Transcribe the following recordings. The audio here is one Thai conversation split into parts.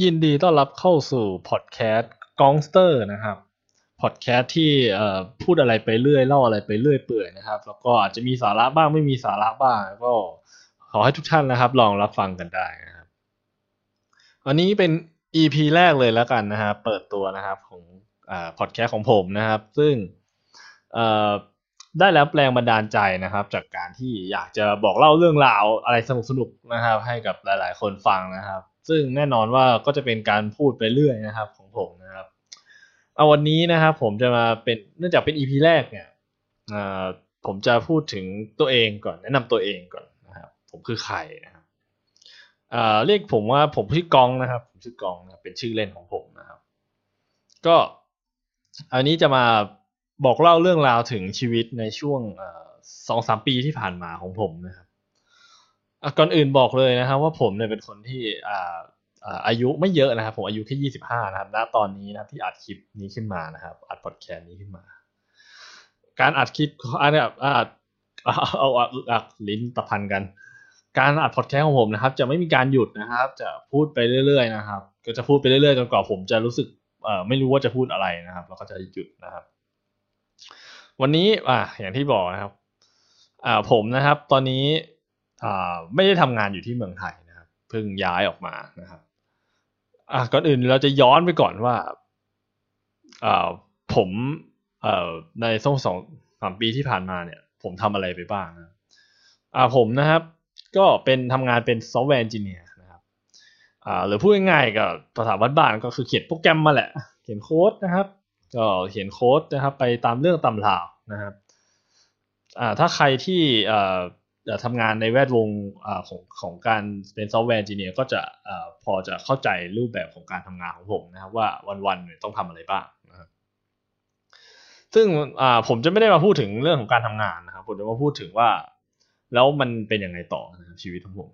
ยินดีต้อนรับเข้าสู่พอดแคสต์กองสเตอร์นะครับพอดแคสต์ที่พูดอะไรไปเรื่อยเล่าอะไรไปเรื่อยเปื่อยนะครับ แล้วก็อาจจะมีสาระบ้างไม่มีสาระบ้าง ก็ขอให้ทุกท่านนะครับ ลองรับฟังกันได้นะครับวันนี้เป็น EP แรกเลยแล้วกันนะครับเปิดตัวนะครับของพอดแคสต์ของผมนะครับ ซึ่งได้แล้วแรงบันดาลใจนะครับ จากการที่อยากจะบอกเล่าเรื่องราวอะไรสนุกๆนะครับ ให้กับหลาย ๆ คนฟังนะครับ ซึ่งแน่นอนว่าก็จะเป็นการพูดไปเรื่อยนะครับ ของผมนะครับเอาวันนี้นะครับผมจะมาเป็นเนื่องจากเป็น EP แรกเนี่ยอ่าผมจะพูดถึงตัวเองก่อน แนะนำตัวเองก่อนนะครับ ผมคือใครนะครับอ่าเรียกผมว่าผมชื่อกองนะครับ ผมชื่อกองนะเป็นชื่อเล่นของผมนะครับ ก็อันนี้จะมาบอกเล่าเรื่องราวถึงชีวิตในช่วงสองสามปีที่ผ่านมาของผมนะครับ ก่อนอื่นบอกเลยนะครับว่าผมเนี่ยเป็นคนที่อ่าอายุไม่เยอะนะครับ ผมอายุแค่ยี่สิบห้านะครับณตอนนี้นะที่อัดคลิปนี้ขึ้นมานะครับ อัดพอดแคสต์นี้ขึ้นมา การอัดคลิปอันนี้อัดเอาอาเอาอัดลิ้นตะพันกัน การอัดพอดแคสต์ของผมนะครับ จะไม่มีการหยุดนะครับ จะพูดไปเรื่อยๆนะครับ ก็จะพูดไปเรื่อยๆจนกว่าผมจะรู้สึกเอ่อไม่รู้ว่าจะพูดอะไรนะครับ แล้วก็จะหยุดนะครับ วันนี้อ่าอย่างที่บอกนะครับ อ่าผมนะครับ ตอนนี้ ไม่ได้ทำงานอยู่ที่เมืองไทยนะครับเพิ่งย้ายออกมานะครับอ่าก่อนอื่นเราจะย้อนไปก่อนว่าอ่าผมเอ่อในช่วงสองสามปีที่ผ่านมาเนี่ย ผมทำอะไรไปบ้างนะอ่าผมนะครับ ก็เป็นทำงานเป็น software engineer นะครับอ่าหรือพูดง่ายๆกับภาษาบ้านๆก็คือเขียนโปรแกรมมาแหละ เขียนโค้ดนะครับ ก็เขียนโค้ดนะครับ ไปตามเรื่องตามราวนะครับอ่าถ้าใครที่อ่อ ทำงานในแวดวงอของของการเป็น software engineer ก็จะอพอจะเข้าใจรูปแบบของการทำงานของผมนะครับว่าวันๆเนี่ยต้องทำอะไรบ้างนะครับซึ่งผมจะไม่ได้มาพูดถึงเรื่องของการทำงานนะครับผมจะมาพูดถึงว่า แล้วมันเป็นยังไงต่อนะครับชีวิตของผม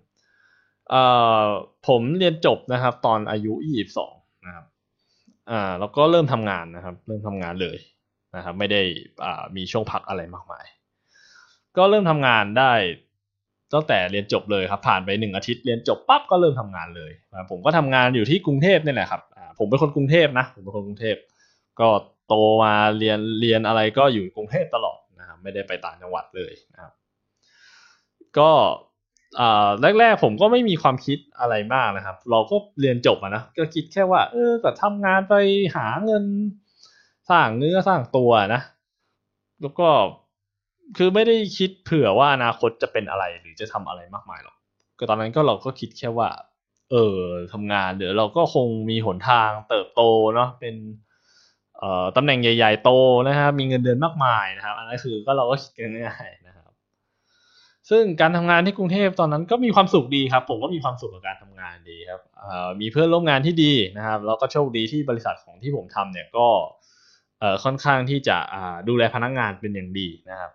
ผมเรียนจบนะครับ ตอนอายุยี่สิบสองนะครับแล้วก็เริ่มทำงานนะครับ เริ่มทำงานเลยนะครับ ไม่ได้มีช่วงพักอะไรมากมาย ก็เริ่มทำงานได้ตั้งแต่เรียนจบเลยครับ ผ่านไปหนึ่งอาทิตย์เรียนจบปั๊บก็เริ่มทำงานเลยผมก็ทำงานอยู่ที่กรุงเทพนี่แหละครับผมเป็นคนกรุงเทพนะผมเป็นคนกรุงเทพ ก็โตมาเรียนเรียนอะไรก็อยู่กรุงเทพตลอดนะครับไม่ได้ไปต่างจังหวัดเลยนะครับ ก็แรกๆผมก็ไม่มีความคิดอะไรมากนะครับ เราก็เรียนจบนะก็คิดแค่ว่า เออก็ทำงานไปหาเงินสร้างเนื้อสร้างตัวนะ แล้วก็ คือไม่ได้คิดเผื่อว่าอนาคตจะเป็นอะไรหรือจะทำอะไรมากมายหรอกก็ตอนนั้นก็เราก็คิดแค่ว่า เออทำงานเดี๋ยวเราก็คงมีหนทางเติบโตเนาะเป็นเอ่อตำแหน่งใหญ่ๆโตนะครับมีเงินเดือนมากมายนะครับอันนั้นคือก็เราก็คิดกันง่ายๆนะครับ ซึ่งการทำงานที่กรุงเทพตอนนั้นก็มีความสุขดีครับ ผมก็มีความสุขกับการทำงานดีครับเอ่อมีเพื่อนร่วมงานที่ดีนะครับแล้วก็โชคดีที่บริษัทของที่ผมทำเนี่ยก็เอ่อค่อนข้างที่จะอ่าดูแลพนักงานเป็นอย่างดีนะครับ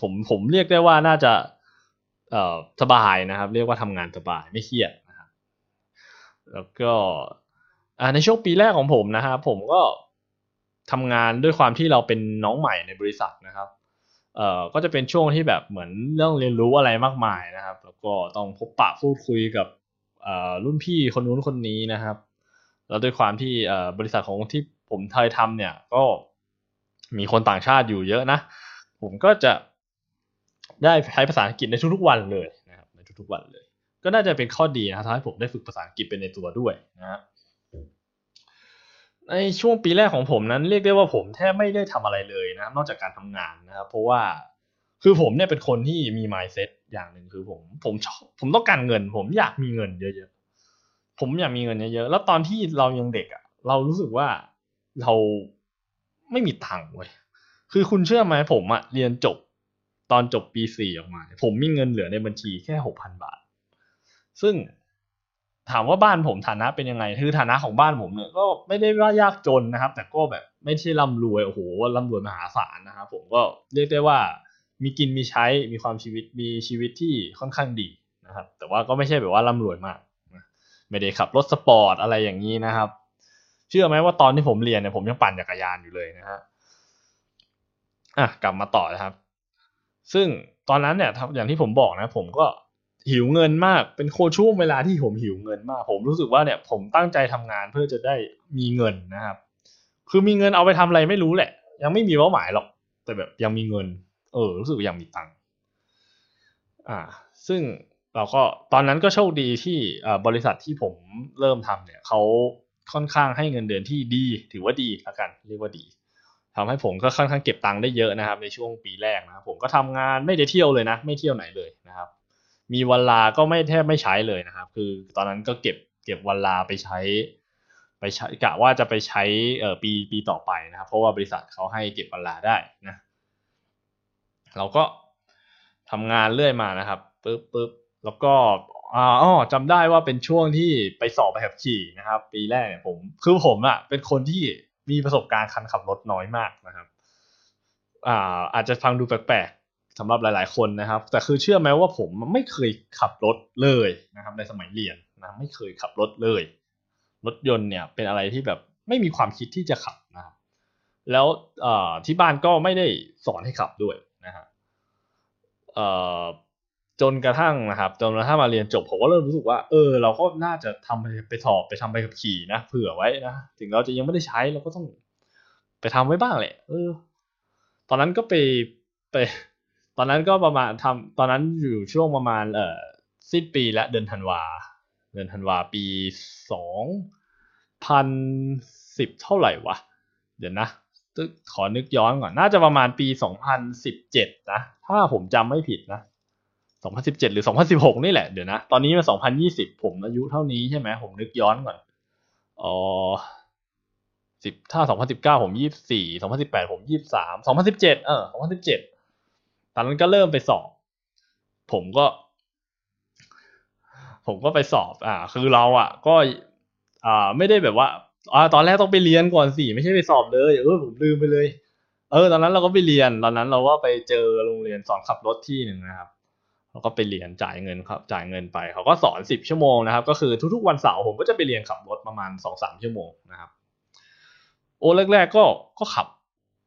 ผมผมเรียกได้ว่าน่าจะสบายนะครับ เรียกว่าทำงานสบายไม่เครียดนะครับแล้วก็ในช่วงปีแรกของผมนะครับผมก็ทำงานด้วยความที่เราเป็นน้องใหม่ในบริษัทนะครับเอ่อก็จะเป็นช่วงที่แบบเหมือนเรื่องเรียนรู้อะไรมากมายนะครับ แล้วก็ต้องพบปะพูดคุยกับเอ่อรุ่นพี่คนนู้นคนนี้นะครับ แล้วด้วยความที่เอ่อบริษัทของที่ผมเคยทำเนี่ยก็มีคนต่างชาติอยู่เยอะนะ ผมก็จะได้ใช้ภาษาอังกฤษในทุกๆวันเลยนะครับในทุกๆวันเลย ก็น่าจะเป็นข้อดีนะทำให้ผมได้ฝึกภาษาอังกฤษเป็นในตัวด้วยนะฮะในช่วงปีแรกของผมนั้นเรียกได้ว่าผมแทบไม่ได้ทำอะไรเลยนะครับนอกจากการทำงานนะครับเพราะว่าคือผมเนี่ยเป็นคนที่มี mindset อย่างหนึ่งคือผมผมชอบผมต้องการเงิน ผมอยากมีเงินเยอะๆผมอยากมีเงินเยอะๆแล้วตอนที่เรายังเด็กอะ เรารู้สึกว่าเราไม่มีตังค์เว้ย คือคุณเชื่อไหมผมอะเรียนจบตอนจบปีสี่ออกมา ผมมีเงินเหลือในบัญชีแค่หกพันบาท ซึ่งถามว่าบ้านผมฐานะเป็นยังไง คือฐานะของบ้านผมเนี่ยก็ไม่ได้ว่ายากจนนะครับ แต่ก็แบบไม่ใช่ร่ำรวยโอ้โหร่ำรวยมหาศาลนะครับผมก็เรียกได้ว่ามีกินมีใช้มีความชีวิตมีชีวิตที่ค่อนข้างดีนะครับ แต่ว่าก็ไม่ใช่แบบว่าร่ำรวยมากไม่ได้ขับรถสปอร์ตอะไรอย่างนี้นะครับ เชื่อไหมว่าตอนที่ผมเรียนเนี่ยผมยังปั่นจักรยานอยู่เลยนะฮะ อะกลับมาต่อนะครับ ซึ่งตอนนั้นเนี่ยอย่างที่ผมบอกนะ ผมก็หิวเงินมาก เป็นโคช่วงเวลาที่ผมหิวเงินมาก ผมรู้สึกว่าเนี่ยผมตั้งใจทำงานเพื่อจะได้มีเงินนะครับ คือมีเงินเอาไปทำอะไรไม่รู้แหละ ยังไม่มีเป้าหมายหรอก แต่แบบยังมีเงิน เออ รู้สึกยังมีตังค์อ่า ซึ่งเราก็ตอนนั้นก็โชคดีที่บริษัทที่ผมเริ่มทำเนี่ยเขาค่อนข้างให้เงินเดือนที่ดี ถือว่าดีละกัน เรียกว่าดี ทำให้ผมก็ค่อนข้างเก็บตังค์ได้เยอะนะครับ ในช่วงปีแรกนะผมก็ทำงานไม่ได้เที่ยวเลยนะ ไม่เที่ยวไหนเลยนะครับ มีวันลาก็ไม่แทบไม่ใช้เลยนะครับ คือตอนนั้นก็เก็บเก็บวันลาไปใช้ ไปใช้กะว่าจะไปใช้เอ่อปีปีต่อไปนะครับ เพราะว่าบริษัทเขาให้เก็บวันลาได้นะ เราก็ทำงานเรื่อยมานะครับปึ๊บปึ๊บแล้วก็อ๋อจำได้ว่าเป็นช่วงที่ไปสอบใบขับขี่นะครับ ปีแรกเนี่ยผม คือผมอะเป็นคนที่ มีประสบการณ์คันขับรถน้อยมากนะครับอ่าอาจจะฟังดูแปลกๆสำหรับหลายๆคนนะครับ แต่คือเชื่อไหมว่าผมไม่เคยขับรถเลยนะครับ ในสมัยเรียนนะไม่เคยขับรถเลย รถยนต์เนี่ยเป็นอะไรที่แบบไม่มีความคิดที่จะขับนะครับ แล้วที่บ้านก็ไม่ได้สอนให้ขับด้วยนะฮะ จนกระทั่งนะครับจนกระทั่งมาเรียนจบผมก็เริ่มรู้สึกว่า เออ เราก็น่าจะทำไปไปสอบไปทำไปขับขี่นะเผื่อไว้นะถึงเราจะยังไม่ได้ใช้เราก็ต้องไปทำไว้บ้างแหละเออ ตอนนั้นก็ไปไป ตอนนั้นก็ประมาณทำตอนนั้นอยู่ช่วงประมาณ เอ่อสิ้นปีและเดือนธันวาเดือนธันวาปีสองพันสิบเท่าไหร่วะเดี๋ยวนะขอนึกย้อนก่อน น่าจะประมาณปีสองพันสิบเจ็ดนะ ถ้าผมจำไม่ผิดนะ 2017 หรือ 2016 นี่แหละ เดี๋ยวนะ ตอนนี้มัน2020 ผมอายุเท่านี้ใช่ไหม ผมนึกย้อนก่อนอ๋อสิบถ้า 2019 ผม 24 2018 ผม 23 2017 เออ 2017 ตอนนั้นก็เริ่มไปสอบ ผมก็ ผมก็ไปสอบ อ่า คือเราอะ ก็ อ่า ไม่ได้แบบว่าอ่าตอนแรกต้องไปเรียนก่อนสิ ไม่ใช่ไปสอบเลย เออ ผมลืมไปเลย เออ ตอนนั้นเราก็ไปเรียน ตอนนั้นเราก็ไปเจอโรงเรียนสอนขับรถที่หนึ่งนะครับ แล้วก็ไปเรียนจ่ายเงินครับจ่ายเงินไป เขาก็สอนสิบชั่วโมงนะครับ ก็คือทุกๆวันเสาร์ผมก็จะไปเรียนขับรถประมาณสองสามชั่วโมงนะครับ โอ้แรกๆก็ก็ขับ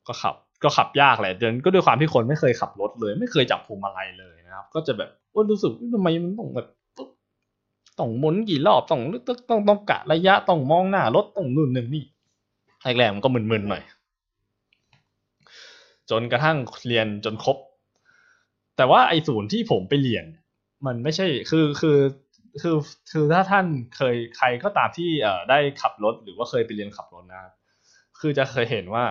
ก็ขับก็ขับยากแหละเดินก็ด้วยความที่คนไม่เคยขับรถเลย ไม่เคยจับพวงมาลัยเลยนะครับ ก็จะแบบว่ารู้สึกทำไมมันต้องแบบต้องหมุนกี่รอบต้องต้องต้องต้องกะระยะต้องมองหน้ารถต้องนู่นนึงนี่แรกๆมันก็มึนๆหน่อยจนกระทั่งเรียนจนครบ แต่ว่าไอ้ศูนย์ที่ผมไปเรียน มันไม่ใช่คือคือคือคือถ้าท่านเคยใครก็ตามที่เอ่อได้ขับรถหรือว่าเคยไปเรียนขับรถนะครับคือจะเคยเห็นว่า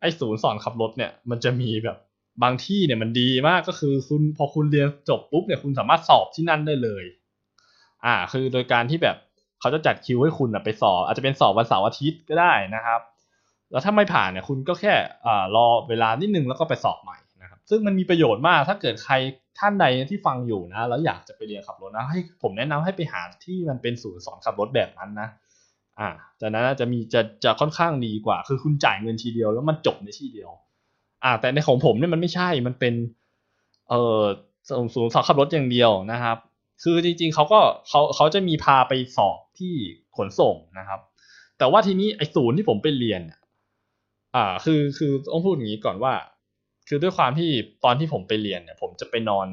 ไอ้ศูนย์สอนขับรถเนี่ย มันจะมีแบบบางที่เนี่ยมันดีมากก็คือคุณพอคุณเรียนจบปุ๊บเนี่ยคุณสามารถสอบที่นั่นได้เลย อ่า คือโดยการที่แบบเขาจะจัดคิวให้คุณไปสอบ อาจจะเป็นสอบวันเสาร์อาทิตย์ก็ได้นะครับ แล้วถ้าไม่ผ่านเนี่ยคุณก็แค่อ่ารอเวลานิดนึงแล้วก็ไปสอบใหม่ ซึ่งมันมีประโยชน์มากถ้าเกิดใครท่านใดที่ฟังอยู่นะ แล้วอยากจะไปเรียนขับรถนะให้ผมแนะนำให้ไปหาที่มันเป็นศูนย์สอนขับรถแบบนั้นนะอ่าจากนั้นจะมีจะจะค่อนข้างดีกว่า คือคุณจ่ายเงินทีเดียวแล้วมันจบในที่เดียว อ่า แต่ในของผมเนี่ยมันไม่ใช่มันเป็นเอ่อศูนย์สอนขับรถอย่างเดียวนะครับ คือจริงๆเขาก็เขาเขาจะมีพาไปสอบที่ขนส่งนะครับ แต่ว่าทีนี้ไอ้ศูนย์ที่ผมไปเรียนอ่าคือคือต้องพูดอย่างนี้ก่อนว่า คือด้วยความที่ตอนที่ผมไปเรียนเนี่ยผมจะไปนอน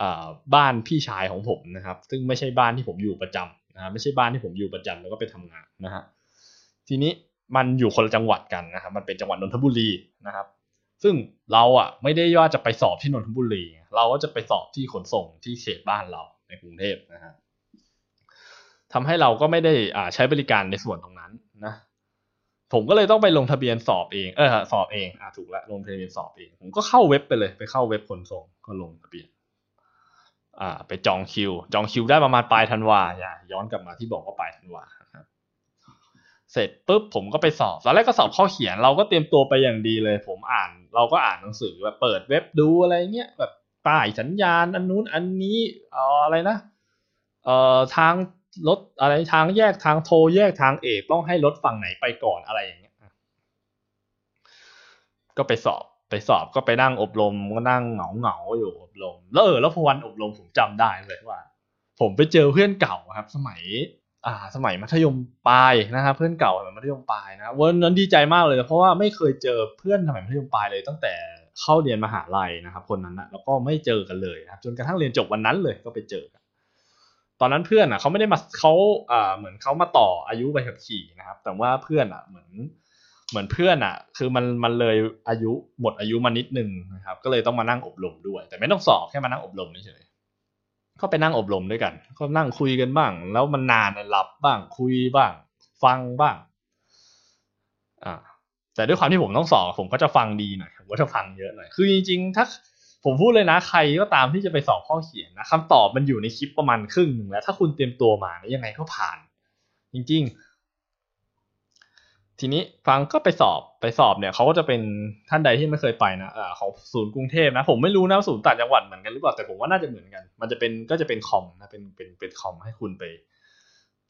อบ้านพี่ชายของผมนะครับ ซึ่งไม่ใช่บ้านที่ผมอยู่ประจำนะไม่ใช่บ้านที่ผมอยู่ประจำแล้วก็ไปทำงานนะฮะทีนี้มันอยู่คนละจังหวัดกันนะครับมันเป็นจังหวัดนนทบุรีนะครับ ซึ่งเราอะไม่ได้ว่าจะไปสอบที่นนทบุรี เราก็จะไปสอบที่ขนส่งที่เขตบ้านเราในกรุงเทพนะฮะทำให้เราก็ไม่ได้อ่าใช้บริการในส่วนตรงนั้นนะ ผมก็เลยต้องไปลงทะเบียนสอบเองเออสอบเองอ่าถูกแล้วลงทะเบียนสอบเอง ผมก็เข้าเว็บไปเลย ไปเข้าเว็บขนส่งก็ลงทะเบียน อ่า ไปจองคิว จองคิวได้ประมาณปลายธันวาอย่าย้อนกลับมาที่บอกว่าปลายธันวาครับเสร็จปุ๊บผมก็ไปสอบตอนแรกก็สอบข้อเขียนเราก็เตรียมตัวไปอย่างดีเลย ผมอ่านเราก็อ่านหนังสือแบบเปิดเว็บดูอะไรเงี้ยแบบป้ายสัญญาณอันนู้นอันนี้อออะไรนะเอ่อทาง รถอะไรทางแยกทางโทรแยกทางเอกต้องให้รถฝั่งไหนไปก่อนอะไรอย่างเงี้ยก็ไปสอบไปสอบก็ไปนั่งอบรมก็นั่งเหงาเหงาอยู่อบรม แล้วเออแล้วพอวันอบรมผมจำได้เลยว่า ผมไปเจอเพื่อนเก่าครับ สมัย อ่า สมัยมัธยมปลายนะครับเพื่อนเก่าสมัยมัธยมปลายนะวันนั้นดีใจมากเลย เพราะว่าไม่เคยเจอเพื่อนสมัยมัธยมปลายเลยตั้งแต่เข้าเรียนมหาลัยนะครับ คนนั้นนะแล้วก็ไม่เจอกันเลยนะครับ จนกระทั่งเรียนจบวันนั้นเลยก็ไปเจอกัน ตอนนั้นเพื่อนอะเขาไม่ได้มาเขาอ่าเหมือนเขามาต่ออายุใบขับขี่นะครับ แต่ว่าเพื่อนอะเหมือนเหมือนเพื่อนอะ คือมันมันเลยอายุหมดอายุมานิดนึงนะครับ ก็เลยต้องมานั่งอบรมด้วย แต่ไม่ต้องสอบแค่มานั่งอบรมเฉยก็ไปนั่งอบรมด้วยกัน ก็นั่งคุยกันบ้าง แล้วมันนานหลับบ้างคุยบ้าง ฟังบ้างอ่าแต่ด้วยความที่ผมต้องสอบผมก็จะฟังดีหน่อยผมก็จะฟังเยอะหน่อยคือจริงๆถ้า ผมพูดเลยนะใครก็ตามที่จะไปสอบข้อเขียนนะคำตอบมันอยู่ในคลิปประมาณครึ่งหนึ่งแล้ว ถ้าคุณเตรียมตัวมาเนี่ยยังไงก็ผ่าน จริง ๆ ทีนี้ฟังก็ไปสอบไปสอบเนี่ยเขาก็จะเป็นท่านใดที่ไม่เคยไปนะอของศูนย์กรุงเทพนะ ผมไม่รู้นะศูนย์ต่างจังหวัดเหมือนกันหรือเปล่าแต่ผมว่าน่าจะเหมือนกัน มันจะเป็นก็จะเป็นคอมนะเป็นเป็นเป็นคอมให้คุณไป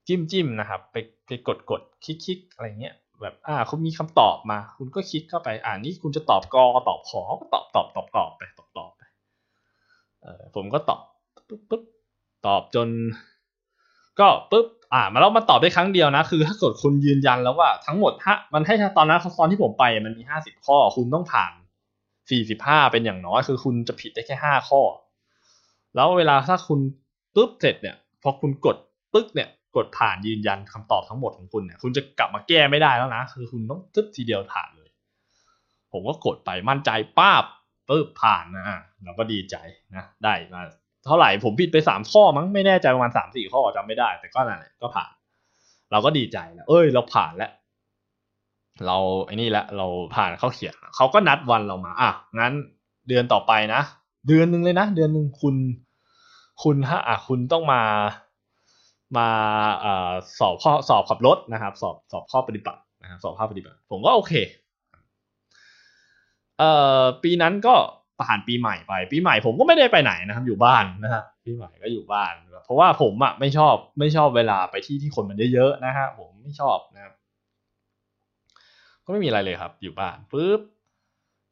จิ้มจิ้มนะครับ ไปไปกดกดคลิกคลิกอะไรเงี้ย แบบอ่าคุณมีคำตอบมา คุณก็คลิกเข้าไป อ่านี่คุณจะตอบกอตอบขอก็ตอบตอบตอบตอบไปตอบตอบไปเออผมก็ตอบปุ๊บปุ๊บตอบจน ก็ปุ๊บอ่ามาแล้วมาตอบได้ครั้งเดียวนะ คือ ถ้าเกิดคุณยืนยันแล้วว่าทั้งหมดฮะมันให้ตอนนั้นตอนที่ผมไปมันมีห้าสิบข้อ คุณต้องผ่านสี่สิบห้าเป็นอย่างน้อย คือคุณจะผิดได้แค่ห้าข้อ แล้วเวลาถ้าคุณปุ๊บเสร็จเนี่ยพอคุณกดปึ๊กเนี่ย กดผ่านยืนยันคำตอบทั้งหมดของคุณเนี่ยคุณจะกลับมาแก้ไม่ได้แล้วนะ คือคุณต้องตึ๊บทีเดียวผ่านเลย ผมก็กดไปมั่นใจป้าบปึ๊บผ่านนะเราก็ดีใจนะได้มาเท่าไหร่ผมผิดไปสามข้อมั้งไม่แน่ใจประมาณสามสี่ข้อจำไม่ได้ แต่ก็นั่นแหละก็ผ่าน เราก็ดีใจแล้วเอ้ย เราผ่านแล้วเราไอ้นี่ละเราผ่านเขาเขียนเขาก็นัดวันเรามา อะงั้นเดือนต่อไปนะ เดือนหนึ่งเลยนะ เดือนหนึ่งคุณ คุณฮะอะคุณต้องมา มาอสอบข้อสอบขับรถนะครับ สอบสอบข้อปฏิบัตินะครับสอบข้อปฏิบัติ ผมก็โอเคเอ่อปีนั้นก็ผ่านปีใหม่ไป ปีใหม่ผมก็ไม่ได้ไปไหนนะครับ อยู่บ้านนะฮะปีใหม่ก็อยู่บ้าน เพราะว่าผมอะไม่ชอบไม่ชอบเวลาไปที่ที่คนมันเยอะๆนะฮะผมไม่ชอบนะครับ ก็ไม่มีอะไรเลยครับ อยู่บ้านปุ๊บ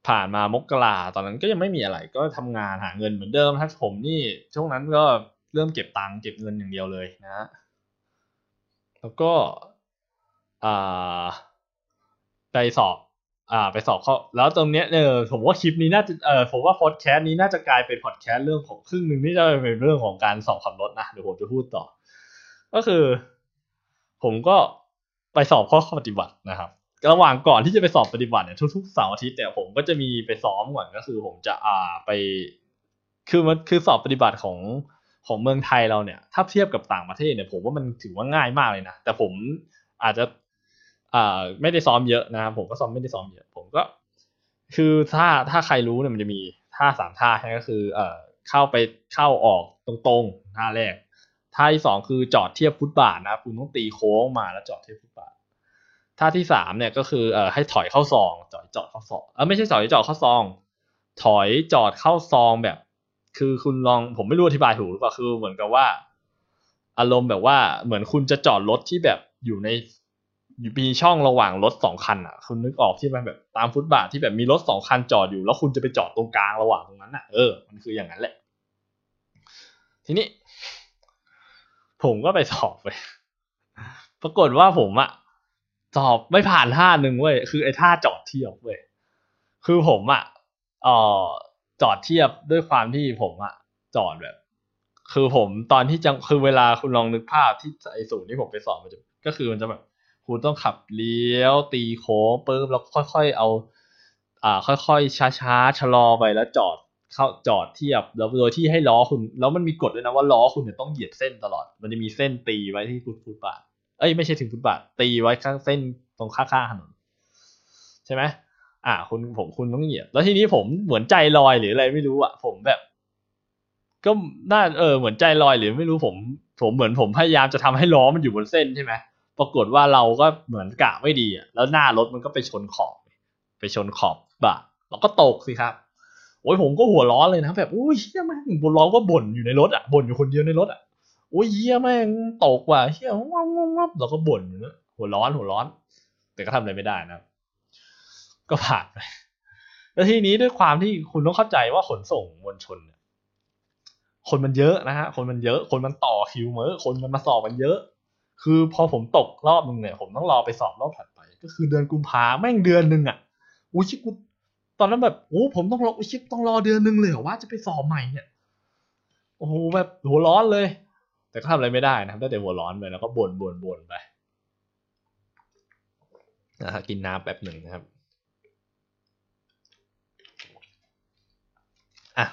ผ่านมามกราตอนนั้นก็ยังไม่มีอะไร ก็ทำงานหาเงินเหมือนเดิมถ้าผมนี่ช่วงนั้นก็ เริ่มเก็บตังค์เก็บเงินอย่างเดียวเลยนะ แล้วก็อ่าไปสอบอ่าไปสอบเขาแล้วตรงเนี้ยเออผมว่าคลิปนี้น่าจะเออผมว่าพอดแคสต์นี้น่าจะกลายเป็นพอดแคสต์เรื่องของครึ่งหนึ่งที่จะเป็นเรื่องของการสอบขับรถนะเดี๋ยวผมจะพูดต่อ ก็คือ ผมก็ไปสอบข้อปฏิบัตินะครับระหว่างก่อนที่จะไปสอบปฏิบัติเนี่ยทุกๆเสาร์อาทิตย์เนี่ยผมก็จะมีไปซ้อมก่อนก็คือ ผมจะอ่าไป คือมันคือสอบปฏิบัติของ ของเมืองไทยเราเนี่ย ถ้าเทียบกับต่างประเทศเนี่ยผมว่ามันถือว่าง่ายมากเลยนะ แต่ผมอาจจะอ่าไม่ได้ซ้อมเยอะนะครับผมก็ซ้อมไม่ได้ซ้อมเยอะ ผมก็ คือถ้าถ้าใครรู้เนี่ยมันจะมีท่าสามท่าแค่ก็คือเอ่อเข้าไปเข้าออกตรงๆท่าแรกท่าที่สองคือจอดเทียบฟุตบาทนะคุณต้องตีโค้งมาแล้วจอดเทียบฟุตบาทท่าที่สามเนี่ยก็คือเอ่อให้ถอยเข้าซองจอดจอดเข้าซองเออไม่ใช่ถอยจอดเข้าซอง ถอยจอดเข้าซองแบบ คือคุณลองผมไม่รู้อธิบายถูกหรือเปล่าคือเหมือนกับว่า อารมณ์แบบว่าเหมือนคุณจะจอดรถที่แบบอยู่ในอยู่มีช่องระหว่างรถสองคันอะ คุณนึกออกที่มันแบบตามฟุตบาทที่แบบมีรถสองคันจอดอยู่ แล้วคุณจะไปจอดตรงกลางระหว่างตรงนั้นอะเออมันคืออย่างนั้นแหละ ทีนี้ ผมก็ไปสอบไปปรากฏว่าผมอะสอบไม่ผ่านท่าหนึ่งเว้ยคือไอ้ท่าจอดเที่ยบเว้ยคือผมอะเออ จอดเทียบด้วยความที่ผมอะจอดแบบ คือผมตอนที่จังคือเวลาคุณลองนึกภาพที่ไอ้ศูนย์ที่ผมไปสอบมันจะก็คือมันจะแบบคุณต้องขับเลี้ยว ตีโค้งปุ๊บแล้วค่อยๆเอา อ่า ค่อยๆช้าๆชะลอไปแล้วจอดเข้าจอดเทียบแล้วโดยที่ให้ล้อคุณ แล้วมันมีกฎด้วยนะว่าล้อคุณเนี่ยต้องเหยียบเส้นตลอด มันจะมีเส้นตีไว้ที่ฟุตฟุตบาทเอ้ยไม่ใช่ถึงฟุตบาทตีไว้ข้างเส้นตรงข้างๆถนนใช่ไหม อ่าคุณผมคุณต้องเหยียบ แล้วทีนี้ผมเหมือนใจลอยหรืออะไรไม่รู้อะ ผมแบบ ก็น่าเออเหมือนใจลอยหรือไม่รู้ผม ผมเหมือนผมพยายามจะทำให้ล้อมันอยู่บนเส้นใช่ไหมปรากฏว่าเราก็เหมือนกะไม่ดีอะแล้วหน้ารถมันก็ไปชนขอบ ไปชนขอบบาเราก็ตกสิครับโอ้ยผมก็หัวร้อนเลยนะแบบโอ้ยเฮียแม่งบนล้อก็บ่นอยู่ในรถอะบ่นอยู่คนเดียวในรถอะโอ้ยเฮียแม่งตกว่ะเฮียว้าวว้าวเราก็บ่นอยู่นะหัวร้อนหัวร้อน แต่ก็ทำอะไรไม่ได้นะ ก็ผ่านไปแล้วทีนี้ด้วยความที่คุณต้องเข้าใจว่าขนส่งมวลชนเนี่ยคนมันเยอะนะฮะคนมันเยอะ คนมันต่อคิวเมอคนมันมาสอบมันเยอะ คือพอผมตกรอบหนึ่งเนี่ย ผมต้องรอไปสอบรอบถัดไป ก็คือเดือนกุมภาแม่งเดือนหนึ่งอะอุ้ยกูตอนนั้นแบบโอ้ผมต้องรออุชิปต้องรอเดือนหนึ่งเลยเหรอว่าจะไปสอบใหม่เนี่ยโอ้โหแบบหัวร้อนเลย แต่ก็ทำอะไรไม่ได้นะครับได้แต่หัวร้อนไปแล้วก็บ่นบ่นบ่นไปนะฮะกินน้ำแป๊บหนึ่งนะครับ อะ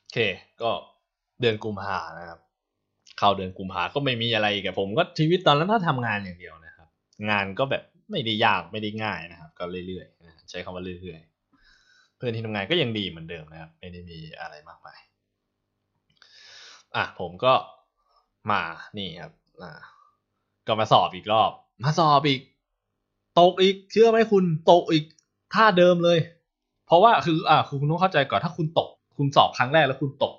โอเค ก็เดือนกุมภานะครับ เข้าเดือนกุมภาก็ไม่มีอะไรกับผมก็ชีวิตตอนนั้นถ้าทำงานอย่างเดียวนะครับ งานก็แบบไม่ได้ยากไม่ได้ง่ายนะครับ ก็เรื่อยๆนะใช้คำว่าเรื่อยๆ เพื่อนที่ทำงานก็ยังดีเหมือนเดิมนะครับ ไม่ได้มีอะไรมากมายอะผมก็มานี่ครับอ่าก็มาสอบอีกรอบ มาสอบอีก ตกอีก เชื่อไหมคุณ ตกอีกท่าเดิมเลย เพราะว่าคืออ่าคุณต้องเข้าใจก่อนถ้าคุณตก คุณสอบครั้งแรกแล้วคุณตก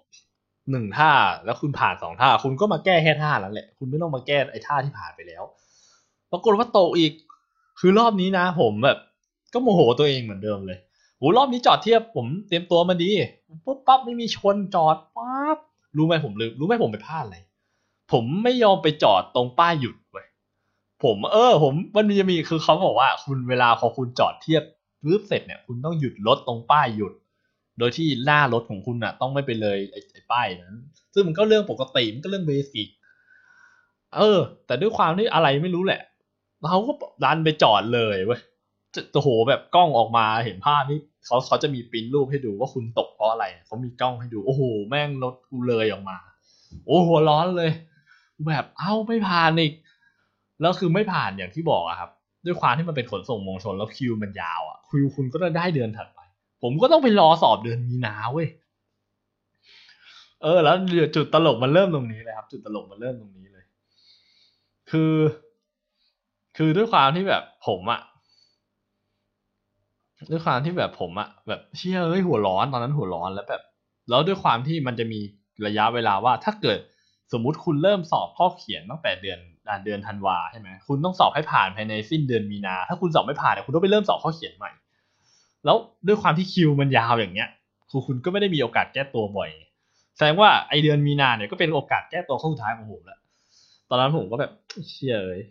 หนึ่งท่าแล้วคุณผ่านสองท่า คุณก็มาแก้แค่ท่านั้นแหละ คุณไม่ต้องมาแก้ไอ้ท่าที่ผ่านไปแล้ว ปรากฏว่าโตอีก คือรอบนี้นะ ผมแบบ ก็โมโหตัวเองเหมือนเดิมเลยโหรอบนี้จอดเทียบผมเตรียมตัวมาดีปุ๊บปั๊บไม่มีชนจอดปั๊บรู้ไหมผมลืมรู้ไหมผมไปพลาดอะไรผมไม่ยอมไปจอดตรงป้ายหยุดเว้ยผมเออ ผมมันมีมีคือเขาบอกว่า คุณเวลาพอคุณจอดเทียบ ปุ๊บเสร็จเนี่ยคุณต้องหยุดรถตรงป้ายหยุด โดยที่หน้ารถของคุณอะ ต้องไม่ไปเลยไอ้ไอ้ป้ายนั้น ซึ่งมันก็เรื่องปกติมันก็เรื่องเบสิกเออ แต่ด้วยความที่อะไรไม่รู้แหละเขาก็ดันไปจอดเลยเว้ยโอ้โหแบบกล้องออกมาเห็นภาพนี่เขาเขาจะมีปริ้นรูปให้ดูว่าคุณตกเพราะอะไรเขามีกล้องให้ดูโอ้โหแม่งรถกูเลยออกมา โอ้หัวร้อนเลย แบบเอ้าไม่ผ่านอีกแล้วคือไม่ผ่านอย่างที่บอกอะครับ ด้วยความที่มันเป็นขนส่งมวลชนแล้วคิวมันยาวอะคิวคุณก็จะได้เดือนถัดไป ผมก็ต้องไปรอสอบเดือนมีนาเว้ยเออ แล้วจุดตลกมันเริ่มตรงนี้เลยครับ จุดตลกมันเริ่มตรงนี้เลย คือ คือด้วยความที่แบบผมอะด้วยความที่แบบผมอะแบบเชี่ยเอ้ยหัวร้อนตอนนั้นหัวร้อนแล้วแบบ แล้วด้วยความที่มันจะมีระยะเวลาว่าถ้าเกิดสมมุติคุณเริ่มสอบข้อเขียนตั้งแต่เดือน เดือนธันวาใช่ไหมคุณต้องสอบให้ผ่านภายในสิ้นเดือนมีนา ถ้าคุณสอบไม่ผ่านเนี่ยคุณต้องไปเริ่มสอบข้อเขียนใหม่ แล้วด้วยความที่คิวมันยาวอย่างเงี้ยคือคุณก็ไม่ได้มีโอกาสแก้ตัวบ่อย แสดงว่าไอเดือนมีนาเนี่ยก็เป็นโอกาสแก้ตัวข้อสุดท้ายของผมแล้วตอนนั้นผมก็แบบเชี่ยเลย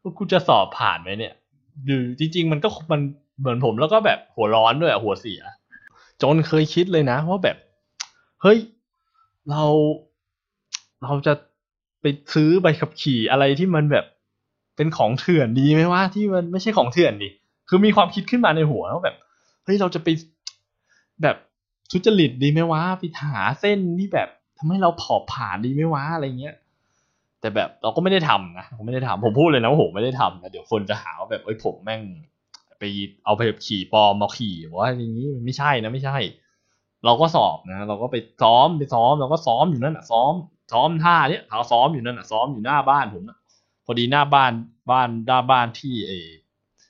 ว่ากูจะสอบผ่านไหมเนี่ยดูจริง ๆ มันก็มันเหมือนผมแล้วก็แบบหัวร้อนด้วยหัวเสีย จนเคยคิดเลยนะว่าแบบ เฮ้ย เรา เราจะ ไปซื้อใบขับขี่อะไรที่มันแบบเป็นของเถื่อนดีไหมว่าที่มันไม่ใช่ของเถื่อนดิคือมีความคิดขึ้นมาในหัวว่าแบบเฮ้ยเราจะไปแบบทุจริตดีไหมวะไปหาเส้นที่แบบทำให้เราผอบผ่านดีไหมวะอะไรเงี้ย แต่แบบเราก็ไม่ได้ทำนะผมไม่ได้ทำผมพูดเลยนะว่าผมไม่ได้ทำนะเดี๋ยวคนจะหาว่าแบบเอ้ยผมแม่ง ไปเอาไปขี่ปลอมมาขี่ว่าอย่างนี้มันไม่ใช่นะไม่ใช่ เราก็สอบนะ เราก็ไปซ้อมไปซ้อมเราก็ซ้อมอยู่นั่นอะซ้อม ซ้อมท่าเนี้ยเราซ้อมอยู่นั่นอะซ้อมอยู่หน้าบ้านผมนะพอดีหน้าบ้านบ้านหน้าบ้านที่เอ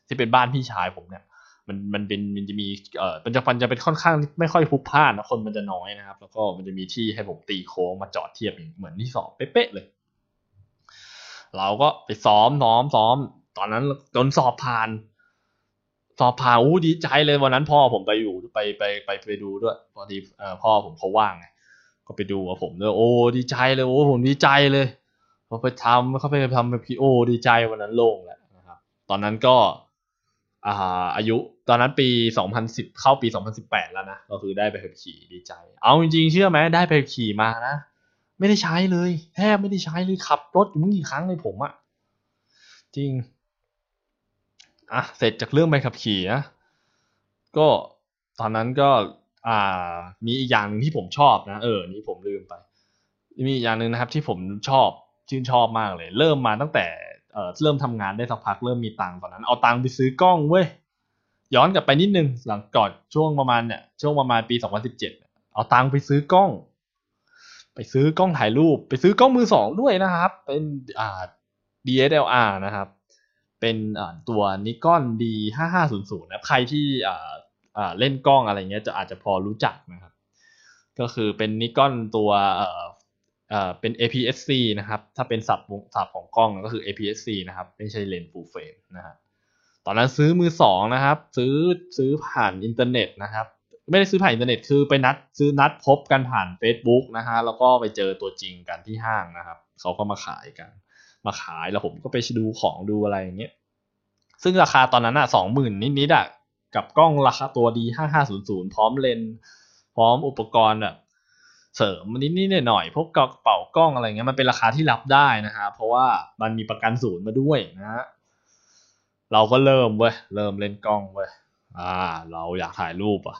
ที่เป็นบ้านพี่ชายผมเนี่ยมันมันเป็นมันจะมีเอ่อมันจะมันจะเป็นค่อนข้างไม่ค่อยพลุกพล่านนะคนมันจะน้อยนะครับ แล้วก็มันจะมีที่ให้ผมตีโค้งมาจอดเทียบเหมือนที่สอบเป๊ะเลย เราก็ไปซ้อมซ้อมซ้อม ตอนนั้นจนสอบผ่าน สอบผ่านอู้ดีใจเลยวันนั้นพ่อผมไปอยู่ไปไปไปไปดูด้วยพอดีเอ่อพ่อผมเขาว่างไง ก็ไปดูกับผมด้วยโอ้ดีใจเลยโอ้ผมดีใจเลยพอไปทำเขาไปทำไปพีโอดีใจวันนั้นโล่งแล้วนะครับ ตอนนั้นก็อ่าอายุตอนนั้นปีสองพันสิบเข้าปีสองพันสิบแปดแล้วนะ ก็คือได้ไปขับขี่ดีใจ เอาจริงๆ เชื่อไหมได้ไปขี่มานะ ไม่ได้ใช้เลย แทบไม่ได้ใช้เลยขับรถอยู่มึงกี่ครั้งเลยผมอะจริง อะ เสร็จจากเรื่องใบขับขี่นะก็ตอนนั้นก็ อ่า มีอีกอย่างหนึ่งที่ผมชอบนะ เออ นี่ผมลืมไป มีอีกอย่างหนึ่งนะครับ ที่ผมชอบชื่นชอบมากเลย เริ่มมาตั้งแต่เอ่อเริ่มทำงานได้สักพักเริ่มมีตังค์ตอนนั้น เอาตังค์ไปซื้อกล้องเว้ยย้อนกลับไปนิดนึงหลังก่อนช่วงประมาณเนี่ยช่วงประมาณปีสองพันสิบเจ็ดเอาตังค์ไปซื้อกล้อง ไปซื้อกล้องถ่ายรูป ไปซื้อกล้องมือสองด้วยนะครับ เป็นอ่า DSLR นะครับ เป็นตัว Nikon D ห้าห้าศูนย์ศูนย์นะใครที่ เล่นกล้องอะไรเงี้ยจะอาจจะพอรู้จักนะครับ ก็คือเป็น Nikon ตัวเป็น APS-C นะครับ ถ้าเป็นศัพท์วงศัพท์ของกล้องก็คือ APS-C นะครับ ไม่ใช่เลนส์ full frame นะฮะตอนนั้นซื้อมือสองนะครับ ซื้อซื้อผ่านอินเทอร์เน็ตนะครับ ไม่ได้ซื้อผ่านอินเทอร์เน็ตคือไปนัดซื้อนัดพบกันผ่าน Facebook นะฮะแล้วก็ไปเจอตัวจริงกันที่ห้างนะครับ เขาก็มาขายกัน มาขายแล้วผมก็ไปดูของดูอะไรอย่างเงี้ยซึ่งราคาตอนนั้นอะสองหมื่นนิดๆอะ กับกล้องราคาตัวดีห้าห้าศูนย์ศูนย์พร้อมเลนพร้อมอุปกรณ์แบบเสริมนิดนิดหน่อยพวกกระเป๋ากล้องอะไรเงี้ยมันเป็นราคาที่รับได้นะฮะเพราะว่ามันมีประกันศูนย์มาด้วยนะฮะเราก็เริ่มเว้ยเริ่มเล่นกล้องเว้ยอ่า เราอยากถ่ายรูปอะ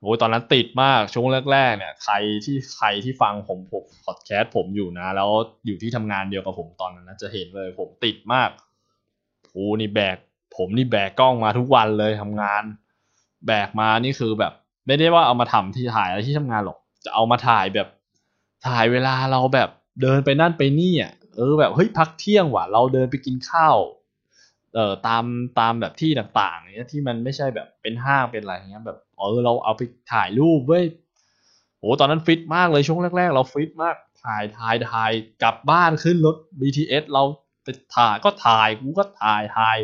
โอ้ยตอนนั้นติดมากช่วงแรกๆเนี่ย ใครที่ใครที่ฟังผมผมพอดแคสต์ผมอยู่นะ แล้วอยู่ที่ทำงานเดียวกับผมตอนนั้นนะจะเห็นเลยผมติดมากโอ้นี่แบก ผมนี่แบกกล้องมาทุกวันเลยทำงาน แบกมานี่คือแบบ ไม่ได้ว่าเอามาทำที่ถ่ายอะไรที่ทำงานหรอก จะเอามาถ่ายแบบ ถ่ายเวลาเราแบบเดินไปนั่นไปนี่อะเออแบบเฮ้ยพักเที่ยงว่ะเราเดินไปกินข้าวเอ่อตามตามแบบที่ต่างๆเนี้ยที่มันไม่ใช่แบบเป็นห้างเป็นอะไรเงี้ยแบบเออเราเอาไปถ่ายรูปเว้ยโอ้ตอนนั้นฟิตมากเลยช่วงแรก ๆ เราฟิตมากถ่ายถ่ายถ่ายกลับบ้านขึ้นรถ BTS เราไปถ่ายก็ถ่ายกูก็ถ่ายถ่าย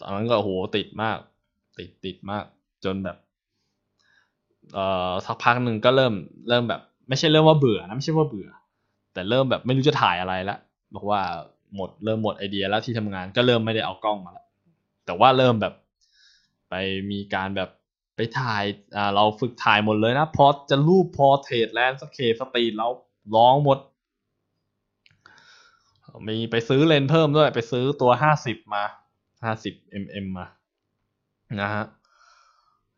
ตอนนั้นก็โหติดมาก ติดติดมาก จนแบบเอ่อสักพักหนึ่งก็เริ่มเริ่มแบบ ไม่ใช่เริ่มว่าเบื่อนะไม่ใช่ว่าเบื่อ แต่เริ่มแบบไม่รู้จะถ่ายอะไรละบอกว่าหมดเริ่มหมดไอเดียแล้วที่ทำงานก็เริ่มไม่ได้เอากล้องมาแล้วแต่ว่าเริ่มแบบไปมีการแบบไปถ่ายอ่าเราฝึกถ่ายหมดเลยนะพอจะรูป portrait landscape street เราลองหมด มีไปซื้อเลนส์เพิ่มด้วยไปซื้อตัวห้าสิบมา ห้าสิบ mm มานะฮะ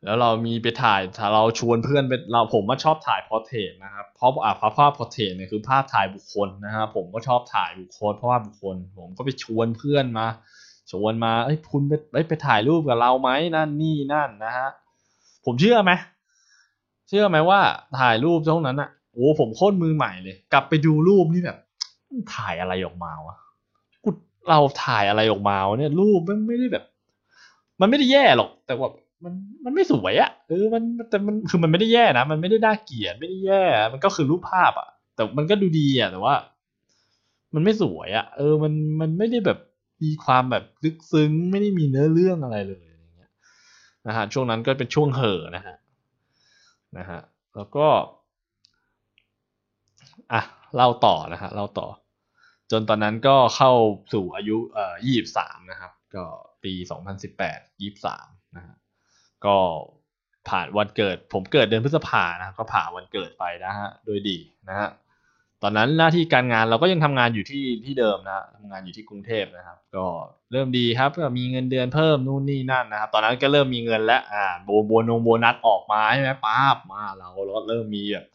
แล้วเรามีไปถ่ายถ้าเราชวนเพื่อนไปเราผมก็ชอบถ่าย portrait นะครับเพราะอ่าภาพ portrait เนี่ยคือภาพถ่ายบุคคลนะฮะผมก็ชอบถ่ายบุคคลเพราะว่าบุคคล ผมก็ไปชวนเพื่อนมา ชวนมาเอ้ยคุณไปไปถ่ายรูปกับเราไหมนั่นนี่นั่นนะฮะผมเชื่อไหมเชื่อไหมว่าถ่ายรูปช่วงนั้นอะโอ้ผมโคตรมือใหม่เลย กลับไปดูรูปนี่แบบถ่ายอะไรออกมาวะ เราถ่ายอะไรออกมาวะเนี่ยรูปมันไม่ได้แบบ มันไม่ได้แย่หรอก แต่ว่ามันมันไม่สวยอะเออมันแต่มันคือมันไม่ได้แย่นะมันไม่ได้น่าเกลียดไม่ได้แย่ มันก็คือรูปภาพอะแต่มันก็ดูดีอะแต่ว่า มันไม่สวยอะเออมันมันไม่ได้แบบมีความแบบลึกซึ้งไม่ได้มีเนื้อเรื่องอะไรเลยอย่างเงี้ยนะฮะช่วงนั้นก็เป็นช่วงเห่อนะฮะนะฮะแล้วก็อะเล่าต่อนะฮะเล่าต่อ จนตอนนั้นก็เข้าสู่อายุเอ่อยี่สามนะครับ ก็ปีสองพันสิบแปดยี่สามนะฮะก็ผ่านวันเกิด ผมเกิดเดือนพฤษภานะก็ผ่านวันเกิดไปนะฮะโดยดีนะฮะตอนนั้นหน้าที่การงานเราก็ยังทำงานอยู่ที่ที่เดิมนะทำงานอยู่ที่กรุงเทพนะครับ ก็เริ่มดีครับก็มีเงินเดือนเพิ่มนู่นนี่นั่นนะครับ ตอนนั้นก็เริ่มมีเงินแล้วอ่าโบโบนงโบนัสออกมาใช่ไหมป้าบมาเราเราเริ่มมีแบบ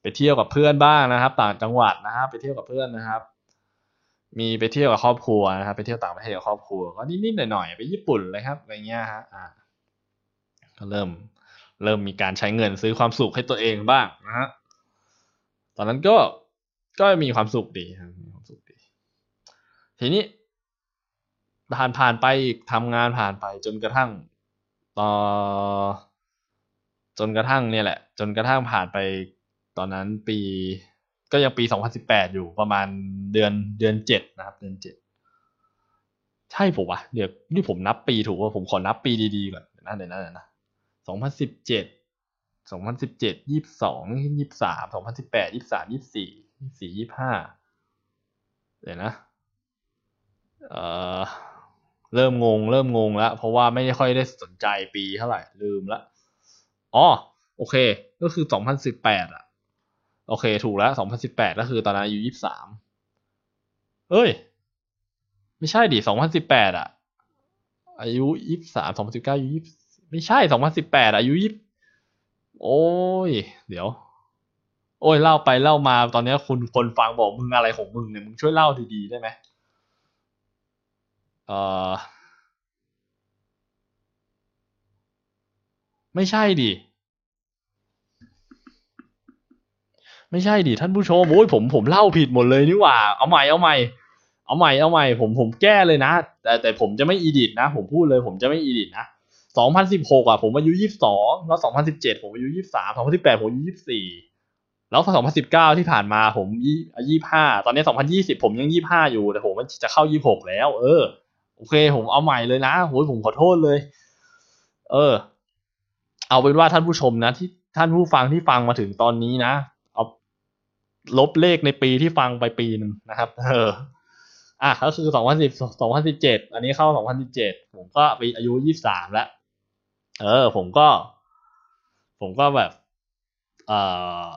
ไปเที่ยวกับเพื่อนบ้างนะครับ ต่างจังหวัดนะครับไปเที่ยวกับเพื่อนนะครับ มีไปเที่ยวกับครอบครัวนะครับไปเที่ยวต่างประเทศกับครอบครัวก็นิดๆหน่อยๆไปญี่ปุ่นเลยครับอะไรเงี้ยฮะอ่าก็เริ่มเริ่มมีการใช้เงินซื้อความสุขให้ตัวเองบ้างนะฮะตอนนั้นก็ก็มีความสุขดีครับมีความสุขดี ทีนี้ผ่านผ่านไปทำงานผ่านไปจนกระทั่งต่อจนกระทั่งเนี่ยแหละ จนกระทั่งผ่านไปตอนนั้นปี ก็ยังปีสองพันสิบแปดอยู่ประมาณเดือนเดือนเจ็ดนะครับ เดือนเจ็ดใช่ผมวะเดี๋ยวนี่ผมนับปีถูกว่าผมขอนับปีดีๆก่อนนั่นเดี๋ยวนั่นนะสองพันสิบเจ็ดสองพันสิบเจ็ดยี่สิบสองยี่สิบสามสองพันสิบแปดยี่สิบสามยี่สิบสี่ยี่สี่ยี่ห้าเดี๋ยวนะเอ่อเริ่มงง เริ่มงงแล้ว เพราะว่าไม่ค่อยได้สนใจปีเท่าไหร่ลืมละอ๋อโอเค ก็คือสองพันสิบแปดอะ โอเค ถูกแล้วสองพันสิบแปดก็คือตอนนั้นอายุยี่สามเอ้ย ไม่ใช่ดิสองพันสิบแปดอะอายุยี่สามสองพันสิบเก้าอายุยี่ไม่ใช่สองพันสิบแปดอายุยี่โอ้ย เดี๋ยว โอ้ยเล่าไปเล่ามาตอนนี้คุณคนฟังบอกมึงอะไรของมึงเนี่ยมึงช่วยเล่าดีๆได้ไหมเออไม่ใช่ดิ ไม่ใช่ดิท่านผู้ชมโอ้ยผมผมเล่าผิดหมดเลยนี่หว่า เอาใหม่เอาใหม่เอาใหม่เอาใหม่ผมผมแก้เลยนะ แต่แต่ผมจะไม่อีดิทนะ ผมพูดเลย ผมจะไม่อีดิทนะสองพันสิบหกอะผมอายุยี่สิบสองแล้วสองพันสิบเจ็ดผมอายุยี่สิบสามสองพันสิบแปดผมอายุยี่สิบสี่แล้วสองพันสิบเก้าที่ผ่านมาผมยี่ยี่ห้าตอนนี้สองพันยี่สิบผมยังยี่ห้าอยู่แต่ผมมันจะเข้ายี่หกแล้ว เออ โอเค ผมเอาใหม่เลยนะโหยผมขอโทษเลย เออ เอาเป็นว่าท่านผู้ชมนะที่ท่านผู้ฟังที่ฟังมาถึงตอนนี้นะ ลบเลขในปีที่ฟังไปปีหนึ่งนะครับ เออ อะก็คือสองพันสิบสองพันสิบเจ็ดอันนี้เข้าสองพันสิบเจ็ดผมก็ไปอายุยี่สามแล้ว เออ ผมก็ ผมก็แบบเอ่อ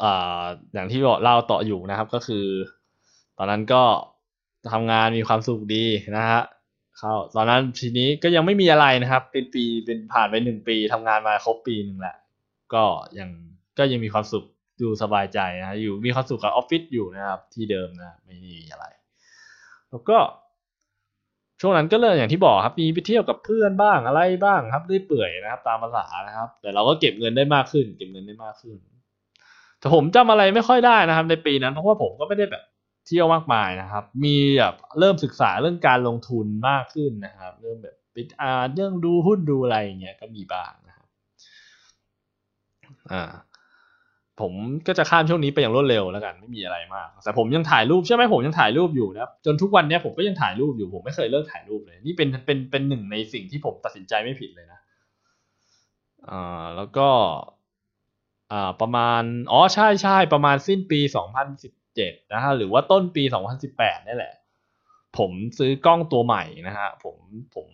เอ่ออย่างที่บอกเล่าต่ออยู่นะครับ ก็คือ ตอนนั้นก็ทำงานมีความสุขดีนะฮะเข้าตอนนั้นทีนี้ก็ยังไม่มีอะไรนะครับ เป็นปีเป็นผ่านไปหนึ่งปีทำงานมาครบปีหนึ่งแหละก็ยังก็ยังมีความสุข ดูสบายใจนะอยู่มีความสุขกับออฟฟิศอยู่นะครับ ที่เดิมนะไม่มีอะไร แล้วก็ ช่วงนั้นก็เลยอย่างที่บอกครับมีไปเที่ยวกับเพื่อนบ้างอะไรบ้างครับได้เปื่อยนะครับ ตามภาษานะครับ แต่เราก็เก็บเงินได้มากขึ้น เก็บเงินได้มากขึ้น แต่ผมจำอะไรไม่ค่อยได้นะครับ ในปีนั้นเพราะว่าผมก็ไม่ได้แบบเที่ยวมากมายนะครับ มีแบบเริ่มศึกษาเรื่องการลงทุนมากขึ้นนะครับ เริ่มแบบไปอ่านเรื่องดูหุ้นดูอะไรอย่างเงี้ยก็มีบ้างนะครับ อ่า ผมก็จะข้ามช่วงนี้ไปอย่างรวดเร็วแล้วกันไม่มีอะไรมาก แต่ผมยังถ่ายรูปใช่ไหมผมยังถ่ายรูปอยู่นะจนทุกวันนี้ผมก็ยังถ่ายรูปอยู่ผมไม่เคยเลิกถ่ายรูปเลย นี่เป็นเป็นเป็นหนึ่งในสิ่งที่ผมตัดสินใจไม่ผิดเลยนะอ่าแล้วก็อ่าประมาณอ๋อใช่ใช่ประมาณสิ้นปีสองพันสิบเจ็ดนะฮะหรือว่าต้นปีสองพันสิบแปดนี่แหละ ผมซื้อกล้องตัวใหม่นะฮะผมผม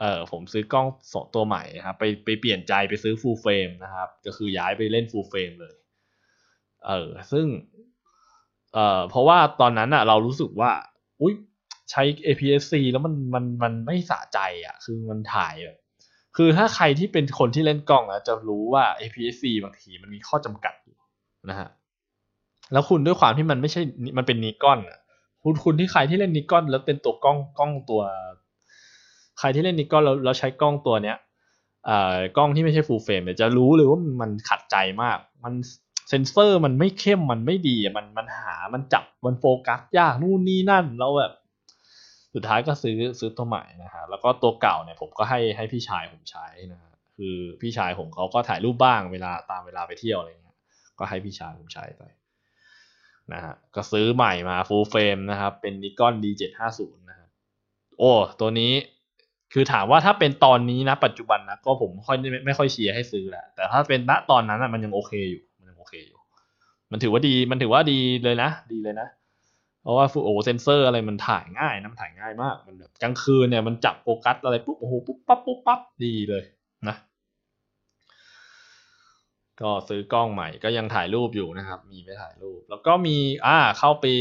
เออผมซื้อกล้องสองตัวใหม่ครับไปไปเปลี่ยนใจไปซื้อ full frame นะครับ ก็คือย้ายไปเล่น full frame เลยเออซึ่งเออเพราะว่าตอนนั้นอะเรารู้สึกว่า อุ้ยใช้ APS-C แล้วมันมันมันไม่สะใจอะคือมันถ่ายแบบคือถ้าใครที่เป็นคนที่เล่นกล้องนะจะรู้ว่า APS-C บางทีมันมีข้อจำกัดอยู่นะฮะแล้วคุณด้วยความที่มันไม่ใช่มันเป็น Nikon อะคุณคุณที่ใครที่เล่น Nikon แล้วเป็นตัวกล้องกล้องตัว ใครที่เล่น Nikon แล้วแล้วใช้กล้องตัวเนี้ยเอ่อกล้องที่ไม่ใช่ full frame เนี่ยจะรู้เลยว่ามันขัดใจมาก มันเซนเซอร์มันไม่เข้มมันไม่ดีมันมันหามันจับมันโฟกัสยากนู่นนี่นั่นแล้วแบบ สุดท้ายก็ซื้อซื้อตัวใหม่นะฮะแล้วก็ตัวเก่าเนี่ยผมก็ให้ให้พี่ชายผมใช้นะฮะคือพี่ชายผมเขาก็ถ่ายรูปบ้างเวลาตามเวลาไปเที่ยวอะไรเงี้ยก็ให้พี่ชายผมใช้ไปนะฮะก็ซื้อใหม่มา full frame นะครับ เป็น Nikon D750 นะฮะโอ้ตัวนี้ คือถามว่าถ้าเป็นตอนนี้นะ ปัจจุบันนะก็ผมค่อยไม่ไม่ค่อยเชียร์ให้ซื้อแหละแต่ถ้าเป็นณตอนนั้นนะมันยังโอเคอยู่มันยังโอเคอยู่ มันถือว่าดีมันถือว่าดีเลยนะ ดีเลยนะ เพราะว่าฟูโอเซนเซอร์อะไรมันถ่ายง่ายนะมันถ่ายง่ายมาก มันแบบกลางคืนเนี่ยมันจับโฟกัสอะไรปุ๊บโอ้โหปุ๊บปั๊บปุ๊บปั๊บดีเลยนะ ก็ซื้อกล้องใหม่ก็ยังถ่ายรูปอยู่นะครับ มีไปถ่ายรูป แล้วก็มีอ่าเข้าปี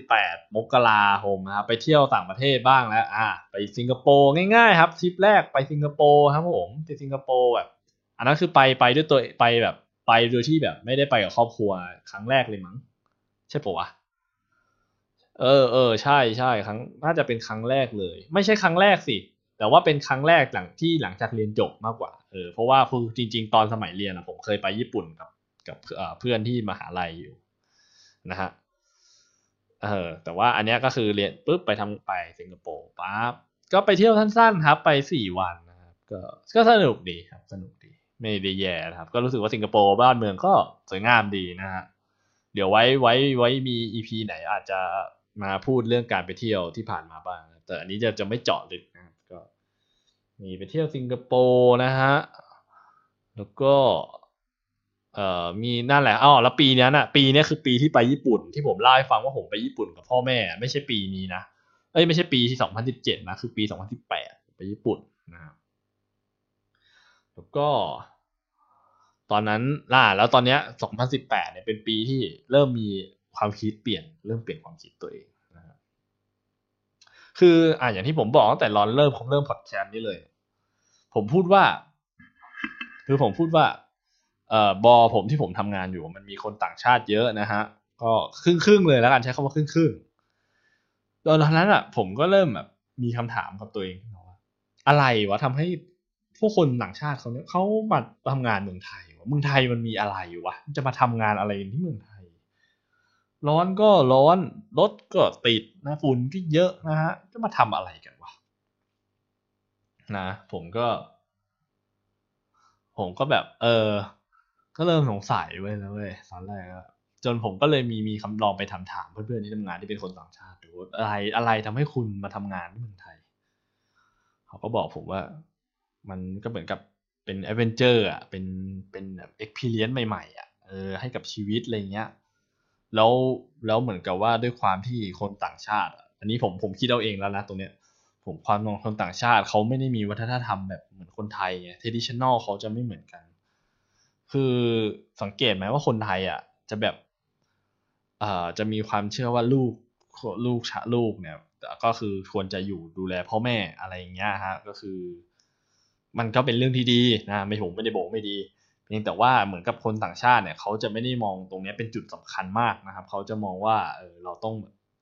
2018 มกราคมนะครับไปเที่ยวต่างประเทศบ้างแล้ว อ่า ไปสิงคโปร์ง่ายๆ ครับทริปแรกไปสิงคโปร์ครับผมไปสิงคโปร์แบบอันนั้นคือไปไปด้วยตัวไปแบบไปโดยที่แบบ ไม่ได้ไปกับครอบครัวครั้งแรกเลยมั้ง ใช่ปะวะเออเออใช่ใช่ครั้งน่าจะเป็นครั้งแรกเลย ไม่ใช่ครั้งแรกสิ แต่ว่าเป็นครั้งแรกหลังที่หลังจากเรียนจบมากกว่าเออเพราะว่าคือจริง ๆ ตอนสมัยเรียนอะผมเคยไปญี่ปุ่นกับกับเพื่อนที่มหาลัยอยู่นะฮะเออแต่ว่าอันเนี้ยก็คือเรียนปุ๊บไปทำไปสิงคโปร์ปั๊บก็ไปเที่ยวสั้นๆครับ ไปสี่วันนะครับก็ก็สนุกดีครับ สนุกดีไม่ได้แย่นะครับ ก็รู้สึกว่าสิงคโปร์บ้านเมืองก็สวยงามดีนะฮะเดี๋ยวไว้ไว้ไว้มีอีพีไหนอาจจะมาพูดเรื่องการไปเที่ยวที่ผ่านมาบ้าง แต่อันนี้จะจะไม่เจาะลึกนะครับ มีไปเที่ยวสิงคโปร์นะฮะ แล้วก็เอ่อมีนั่นแหละอ๋อแล้วปีนี้น่ะ ปีนี้คือปีที่ไปญี่ปุ่น ที่ผมเล่าให้ฟังว่าผมไปญี่ปุ่นกับพ่อแม่ ไม่ใช่ปีนี้นะเอ้ยไม่ใช่ปีที่สองพันสิบเจ็ดนะคือปีสองพันสิบแปดไปญี่ปุ่นนะครับแล้วก็ ตอนนั้นล่าแล้วตอนเนี้ยสองพันสิบแปดเนี่ยเป็นปีที่เริ่มมีความคิดเปลี่ยน เริ่มเปลี่ยนความคิดตัวเองนะครับคืออ่าอย่างที่ผมบอกตั้งแต่รอนเริ่มผมเริ่มพอดแคสต์นี้เลย ผมพูดว่า คือผมพูดว่าเอ่อบอผมที่ผมทำงานอยู่ มันมีคนต่างชาติเยอะนะฮะ ก็ครึ่งครึ่งเลยแล้วกันใช้คำว่าครึ่งครึ่งตอนนั้นอะ ผมก็เริ่มแบบมีคำถามกับตัวเองว่าอะไรวะทำให้พวกคนต่างชาติเขาเนี่ยเขามาทำงานเมืองไทยวะเมืองไทยมันมีอะไรวะจะมาทำงานอะไรที่เมืองไทย ร้อนก็ร้อนรถก็ติดนะฝุ่นก็เยอะนะฮะจะมาทำอะไรกัน นะ ผมก็ ผมก็แบบ เออ ก็เริ่มสงสัยเว้ยแล้วเว้ยตอนแรกจนผมก็เลยมีมีคำลองไปถามถามเพื่อนๆที่ทำงานที่เป็นคนต่างชาติดูอะไรอะไรทำให้คุณมาทำงานที่เมืองไทย เขาก็บอกผมว่า มันก็เหมือนกับเป็น adventure อะเป็นเป็นแบบ experience ใหม่ๆอะเออให้กับชีวิตอะไรเงี้ยแล้วแล้วเหมือนกับว่าด้วยความที่คนต่างชาติ อันนี้ผมผมคิดเอาเองแล้วนะตรงเนี้ย ผมความมองคนต่างชาติเขาไม่ได้มีวัฒนธรรมแบบเหมือนคนไทยไง traditional เขาจะไม่เหมือนกัน คือสังเกตไหมว่าคนไทยอะจะแบบเอ่อจะมีความเชื่อว่าลูกลูกชะลูกเนี่ยก็คือควรจะอยู่ดูแลพ่อแม่อะไรอย่างเงี้ยฮะก็คือ มันก็เป็นเรื่องที่ดีนะไม่ผมไม่ได้บอกไม่ดีเพียงแต่ว่าเหมือนกับคนต่างชาติเนี่ยเขาจะไม่ได้มองตรงนี้เป็นจุดสำคัญมากนะครับ เขาจะมองว่าเออเราต้อง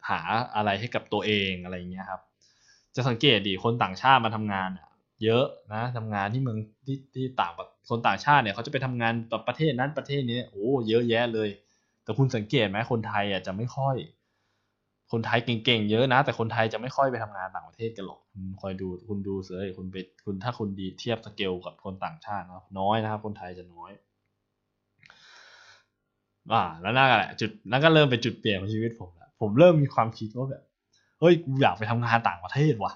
หาอะไรให้กับตัวเองอะไรอย่างเงี้ยครับ จะสังเกตดีคนต่างชาติมาทำงานเยอะนะทำงานที่เมืองที่ที่ต่างคนต่างชาติเนี่ยเขาจะไปทำงานแบบประเทศนั้นประเทศนี้โอ้เยอะแยะเลย แต่คุณสังเกตไหมคนไทยอะจะไม่ค่อย คนไทยเก่งๆเยอะนะ แต่คนไทยจะไม่ค่อยไปทำงานต่างประเทศกันหรอกคุณคอยดูคุณดูเสยคุณไปคุณถ้าคุณดีเทียบสเกลกับคนต่างชาตินะน้อยนะครับ คนไทยจะน้อยอ่าแล้วนั่นแหละจุดนั่นก็เริ่มเป็นจุดเปลี่ยนของชีวิตผมแล้วผมเริ่มมีความคิดว่าแบบ เฮ้ยกูอยากไปทำงานต่างประเทศว่ะ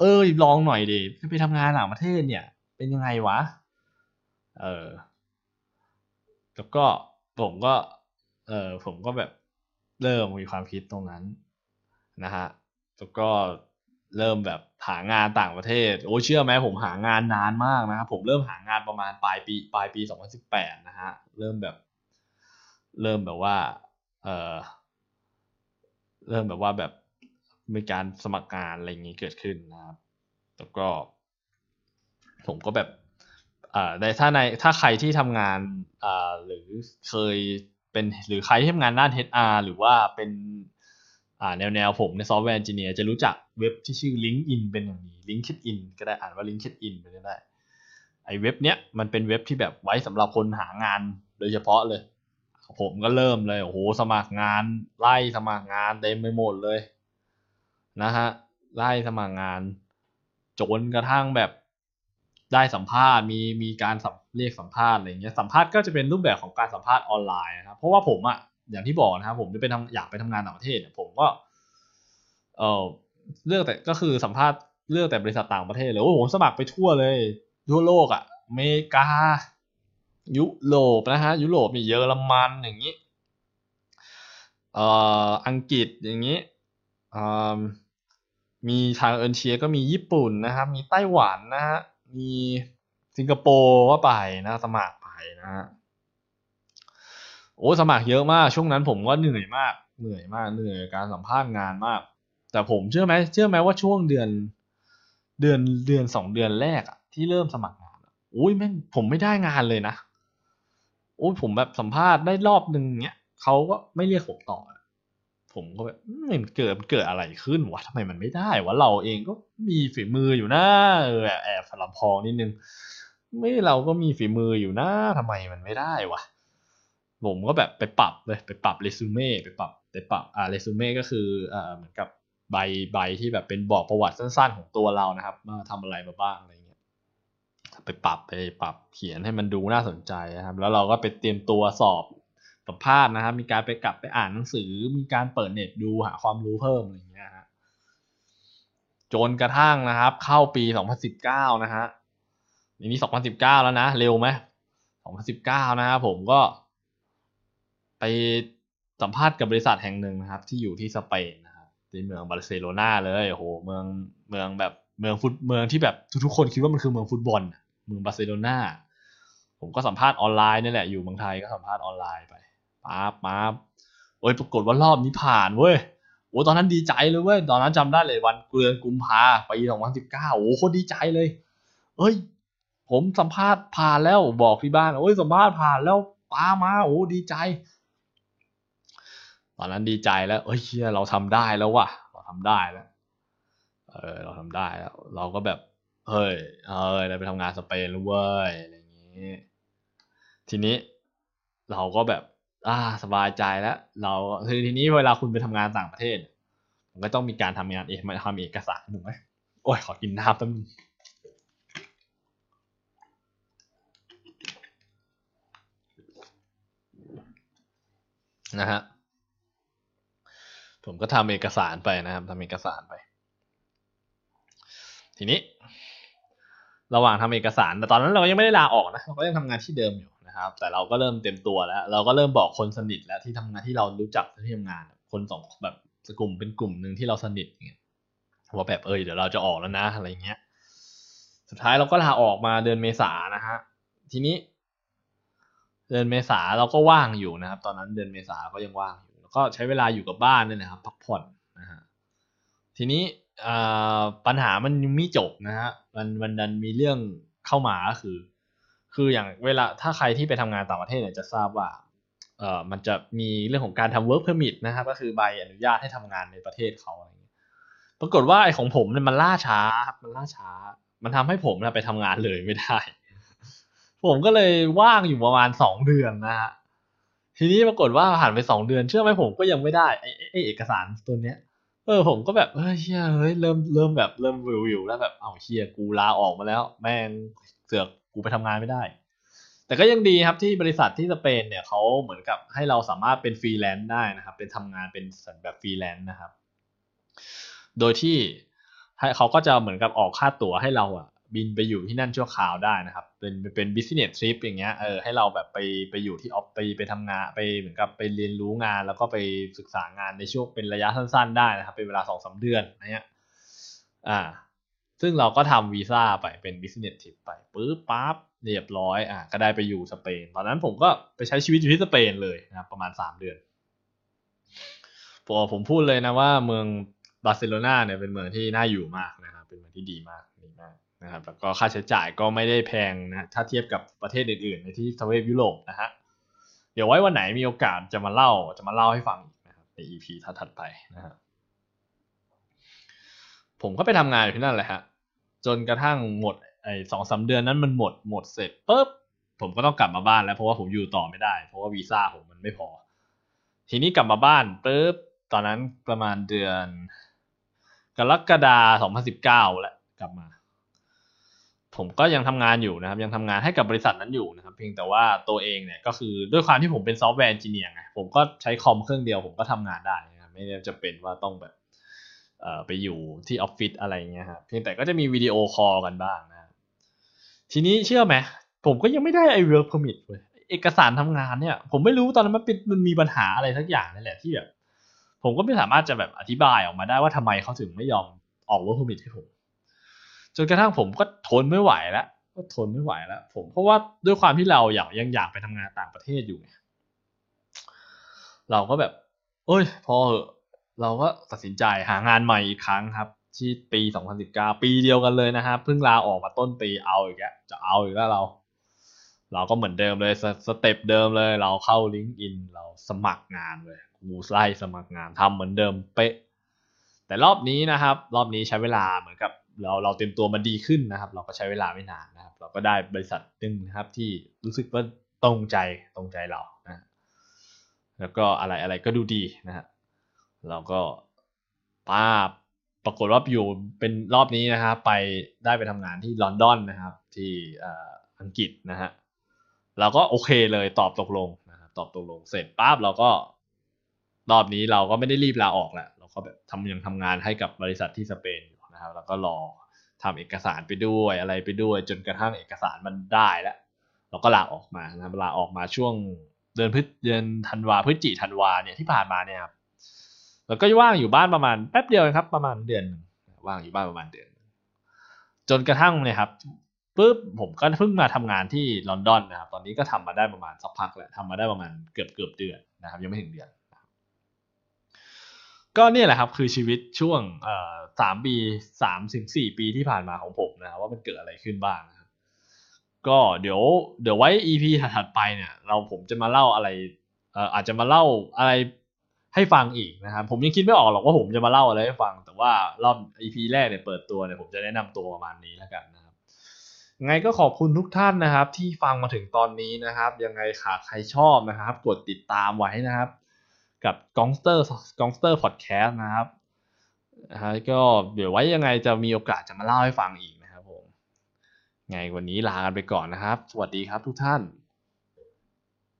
เอ้ยลองหน่อยดิไปทำงานต่างประเทศเนี่ย เป็นยังไงวะ เออแล้วก็ผมก็ เออผมก็แบบเริ่มมีความคิดตรงนั้นนะฮะแล้วก็เริ่มแบบหางานต่างประเทศ โอ้เชื่อไหมผมหางานนานมากนะครับผมเริ่มหางานประมาณปลายปีปลายปีสองพันสิบแปดนะฮะเริ่มแบบ เริ่มแบบว่า เออเริ่มแบบว่าแบบ มีการสมัครงานอะไรอย่างนี้เกิดขึ้นนะครับ แล้วก็ ผมก็แบบอ่าในถ้าในถ้าใครที่ทำงานอ่าหรือเคยเป็นหรือใครที่ทำงานด้าน HR หรือว่าเป็นอ่าแนวแนวผมใน software engineer จะรู้จักเว็บที่ชื่อ LinkedIn เป็นอย่างดี LinkedIn ก็ได้อ่านว่า LinkedIn ไปก็ได้ไอ้เว็บเนี้ยมันเป็นเว็บที่แบบไว้สำหรับคนหางานโดยเฉพาะเลย ผมก็เริ่มเลยโอ้โหสมัครงานไล่สมัครงานเต็มไปหมดเลย นะฮะไล่สมัครงาน จนกระทั่งแบบได้สัมภาษณ์มีมีการเรียกสัมภาษณ์อะไรเงี้ยสัมภาษณ์ก็จะเป็นรูปแบบของการสัมภาษณ์ออนไลน์นะครับเพราะว่าผมอะอย่างที่บอกนะครับผมจะไปทำอยากไปทำงานต่างประเทศเนี่ยผมก็เออเลือกแต่ก็คือสัมภาษณ์เลือกแต่บริษัทต่างประเทศเลยโอ้ผมสมัครไปทั่วเลย ทั่วโลกอะอเมริกา ยุโรปนะฮะยุโรปมีเยอรมันอย่างนี้เอ่ออังกฤษอย่างนี้ มีทางเอินเชียก็มีญี่ปุ่นนะครับ มีไต้หวันนะฮะ มีสิงคโปร์ก็ไปนะสมัครไปนะฮะ โอ้สมัครเยอะมาก ช่วงนั้นผมก็เหนื่อยมาก เหนื่อยมาก เหนื่อยการสัมภาษณ์งานมาก แต่ผมเชื่อไหมเชื่อไหมว่าช่วงเดือน เดือนเดือนสองเดือนแรกอะที่เริ่มสมัครงานโอ้ยแม่งผมไม่ได้งานเลยนะ โอ้ยผมแบบสัมภาษณ์ได้รอบหนึ่งเนี้ยเขาก็ไม่เรียกผมต่อ ผมก็แบบมันเกิดเกิดอะไรขึ้นวะทำไมมันไม่ได้วะเราเองก็มีฝีมืออยู่นะเออแอบสลับพองนิดนึง ไม่เราก็มีฝีมืออยู่นะทำไมมันไม่ได้วะผมก็แบบไปปรับเลยไปปรับเรซูเม่ไปปรับไปปรับอ่าเรซูเม่ก็คืออ่าเหมือนกับใบใบที่แบบเป็นบอกประวัติสั้นๆของตัวเรานะครับมาทำอะไรมาบ้างอะไรเงี้ยไปปรับไปปรับเขียนให้มันดูน่าสนใจนะครับ แล้วเราก็ไปเตรียมตัวสอบ สัมภาษณ์นะครับ มีการไปกลับไปอ่านหนังสือ มีการเปิดเน็ตดูหาความรู้เพิ่มอะไรอย่างเงี้ยฮะจนกระทั่งนะครับ เข้าปี 2019 นะฮะนี้2019 แล้วนะ เร็วไหม2019 นะครับผมก็ ไปสัมภาษณ์กับบริษัทแห่งหนึ่งนะครับ ที่อยู่ที่สเปนนะครับที่เมืองบาร์เซโลนาเลยโอ้โหเมืองเมืองแบบเมืองฟุตเมืองที่แบบทุกๆคนคิดว่ามันคือเมืองฟุตบอลเมืองบาร์เซโลนาผมก็สัมภาษณ์ออนไลน์นี่แหละอยู่เมืองไทยก็สัมภาษณ์ออนไลน์ไป ป๊าบป๊าบโอ้ยปรากฏว่ารอบนี้ผ่านเว้ยโอ้ตอนนั้นดีใจเลยเว้ยตอนนั้นจำได้เลยวันเดือนกุมภาปีสองพันสิบเก้าโอ้โคตรดีใจเลย เอ้ย ผมสัมภาษณ์ผ่านแล้วบอกที่บ้านโอ้ยสัมภาษณ์ผ่านแล้วป้ามาโอ้ดีใจ ตอนนั้นดีใจแล้วเอ้ยเชียเราทำได้แล้วว่ะ เราทำได้แล้วเออเราทำได้แล้ว เราก็แบบเฮ้ยเออเราไปทำงานสเปนแล้วเว้ยอะไรอย่างนี้ ทีนี้เราก็แบบ อ่าสบายใจแล้ว เราคือทีนี้เวลาคุณไปทำงานต่างประเทศมันก็ต้องมีการทำงานเองมาทำเอกสารถูกไหมโอ้ยขอกินน้ำแป๊บนึงนะฮะผมก็ทำเอกสารไปนะครับทำเอกสารไป ทีนี้ ระหว่างทำเอกสาร แต่ตอนนั้นเรายังไม่ได้ลาออกนะเราก็ยังทำงานที่เดิมอยู่ นะครับ แต่เราก็เริ่มเต็มตัวแล้ว เราก็เริ่มบอกคนสนิทแล้วที่ทำงานที่เรารู้จักที่ทำงานคนสองแบบกลุ่มเป็นกลุ่มหนึ่งที่เราสนิทเงี้ยว่าแบบเออเดี๋ยวเราจะออกแล้วนะอะไรเงี้ย สุดท้ายเราก็ลาออกมาเดือนเมษานะฮะทีนี้ เดือนเมษาเราก็ว่างอยู่นะครับ ตอนนั้นเดือนเมษาก็ยังว่างอยู่แล้วก็ใช้เวลาอยู่กับบ้านนี่นะครับ พักผ่อนนะฮะทีนี้ปัญหามันยังไม่จบนะฮะมันมันดันมีเรื่องเข้ามาก็คือ คืออย่างเวลาถ้าใครที่ไปทำงานต่างประเทศเนี่ยจะทราบว่าเอ่อมันจะมีเรื่องของการทำ work permit นะครับ ก็คือใบอนุญาตให้ทำงานในประเทศเขาอะไรเงี้ยปรากฏว่าไอ้ของผมเนี่ยมันล่าช้าครับมันล่าช้า มันทำให้ผมไปทำงานเลยไม่ได้ ผมก็เลยว่างอยู่ประมาณสองเดือนนะฮะทีนี้ปรากฏว่าผ่านไปสองเดือน เชื่อไหมผมก็ยังไม่ได้ไอ้ไอ้เอกสารตัวเนี้ยเออผมก็แบบเฮ้ยเหี้ยเฮ้ยเริ่มเริ่มแบบเริ่มวิววิวแล้วแบบเอาเหี้ยกูลาออกมาแล้ว แม่งเสือก กูไปทำงานไม่ได้ แต่ก็ยังดีครับที่บริษัทที่สเปนเนี่ยเขาเหมือนกับให้เราสามารถเป็นฟรีแลนซ์ได้นะครับ เป็นทำงานเป็นสันแบบฟรีแลนซ์นะครับ โดยที่เขาก็จะเหมือนกับออกค่าตั๋วให้เราอะบินไปอยู่ที่นั่นชั่วคราวได้นะครับ เป็นเป็น business trip อย่างเงี้ย เออ ให้เราแบบไปไปอยู่ที่ออฟไปไปทำงานไปเหมือนกับไปเรียนรู้งาน แล้วก็ไปศึกษางานในช่วงเป็นระยะสั้นๆ ได้นะครับ เป็นเวลาสองสามเดือนนะฮะอ่า ซึ่งเราก็ทำวีซ่าไปเป็น business trip ไปปึ๊บปั๊บเรียบร้อยอะก็ได้ไปอยู่สเปน ตอนนั้นผมก็ไปใช้ชีวิตอยู่ที่สเปนเลยนะประมาณสามเดือนพอผมพูดเลยนะว่าเมืองบาร์เซโลนาเนี่ยเป็นเมืองที่น่าอยู่มากนะครับเป็นเมืองที่ดีมากดีมากนะครับแล้วก็ค่าใช้จ่ายก็ไม่ได้แพงนะถ้าเทียบกับประเทศอื่นๆในที่ทวีปยุโรปนะฮะเดี๋ยวไว้วันไหนมีโอกาสจะมาเล่าจะมาเล่าให้ฟังอีกนะครับใน EP ถัดไปนะฮะผมก็ไปทำงานอยู่ที่นั่นแหละฮะ จนกระทั่งหมดไอ้สองสาเดือนนั้นมันหมดหมดเสร็จปุ๊บผมก็ต้องกลับมาบ้านแล้วเพราะว่าผมอยู่ต่อไม่ได้ เพราะว่าวีซ่าผมมันไม่พอ ทีนี้กลับมาบ้านปุ๊บตอนนั้นประมาณเดือน กรกฎาคม2019แหละกลับมา ผมก็ยังทำงานอยู่นะครับ ยังทำงานให้กับบริษัทนั้นอยู่นะครับ เพียงแต่ว่าตัวเองเนี่ยก็คือด้วยความที่ผมเป็น software engineer ไงผมก็ใช้คอมเครื่องเดียวผมก็ทำงานได้นะครับไม่ได้จะเป็นว่าต้องแบบ ไปอยู่ที่ออฟฟิศอะไรเงี้ยครับเพียงแต่ก็จะมี video call กันบ้างนะทีนี้เชื่อไหมผมก็ยังไม่ได้ไอ work permit เลยเอกสารทำงานเนี่ย ผมไม่รู้ตอนนั้นมันเป็นมันมีปัญหาอะไรสักอย่างนั่นแหละที่แบบผมก็ไม่สามารถจะแบบอธิบายออกมาได้ว่าทำไมเขาถึงไม่ยอมออก work permit ให้ผมจนกระทั่งผมก็ทนไม่ไหวแล้วก็ทนไม่ไหวแล้ว ผมเพราะว่าด้วยความที่เราอยากยังอยากไปทำงานต่างประเทศอยู่เราก็แบบ เอ้ย พอเหอะ เราก็ตัดสินใจหางานใหม่อีกครั้งครับ ที่ปี 2019 ปีเดียวกันเลยนะครับเพิ่งลาออกมาต้นปีเอาอีกแล้วจะเอาอีกแล้วเรา เราก็เหมือนเดิมเลย step เดิมเลย เราเข้า LinkedIn เราสมัครงานเลยกูไล่สมัครงานทำเหมือนเดิมเป๊ะ แต่รอบนี้นะครับ รอบนี้ใช้เวลาเหมือนกับเราเราเต็มตัวมันดีขึ้นนะครับ เราก็ใช้เวลาไม่นานนะครับ เราก็ได้บริษัทหนึ่งนะครับ ที่รู้สึกว่าตรงใจตรงใจเรานะแล้วก็อะไรอะไรก็ดูดีนะฮะ เราก็ป้าปรากฏว่าอยู่เป็นรอบนี้นะครับไปได้ไปทำงานที่ลอนดอนนะครับ ที่อังกฤษนะฮะเราก็โอเคเลยตอบตกลงนะครับตอบตกลงเสร็จปั๊บเราก็รอบนี้เราก็ไม่ได้รีบลาออกแหละเราก็แบบทำยังทำงานให้กับบริษัทที่สเปนนะครับ แล้วก็รอทำเอกสารไปด้วยอะไรไปด้วย จนกระทั่งเอกสารมันได้แล้วเราก็ลาออกมานะลาออกมาช่วงเดือนพฤษเดือนธันวาพฤศจิธันวาเนี่ยที่ผ่านมาเนี่ยครับ แล้วก็ว่างอยู่บ้านประมาณแป๊บเดียวครับ ประมาณเดือนว่างอยู่บ้านประมาณเดือน จนกระทั่งเนี่ยครับปุ๊บผมก็เพิ่งมาทำงานที่ลอนดอนนะครับ ตอนนี้ก็ทำมาได้ประมาณสักพักแหล้วทำมาได้ประมาณเกือบเกือบเดือนนะครับ ยังไม่ถึงเดือน ก็เนี่ยแหละครับ คือชีวิตช่วงเอ่อสามปีสามถึงสี่ปีที่ผ่านมาของผมนะครับว่ามันเกิดอะไรขึ้นบ้างนะครับก็เดี๋ยวเดี๋ยวไว้ EP ถัดไปเนี่ย เราผมจะมาเล่าอะไรเอ่ออาจจะมาเล่าอะไร ให้ฟังอีกนะครับผมยังคิดไม่ออกหรอกว่าผมจะมาเล่าอะไรให้ฟัง แต่ว่ารอบ EP แรกเนี่ยเปิดตัวเนี่ยผมจะแนะนำตัวประมาณนี้แล้วกันนะครับไงก็ขอบคุณทุกท่านนะครับ ที่ฟังมาถึงตอนนี้นะครับ ยังไงขาใครชอบนะครับ กดติดตามไว้นะครับ กับกองสเตอร์กองสเตอร์พอดแคสต์นะครับนะฮะก็เดี๋ยวไว้ยังไงจะมีโอกาสจะมาเล่าให้ฟังอีกนะครับผมไงวันนี้ลากันไปก่อนนะครับ สวัสดีครับทุกท่าน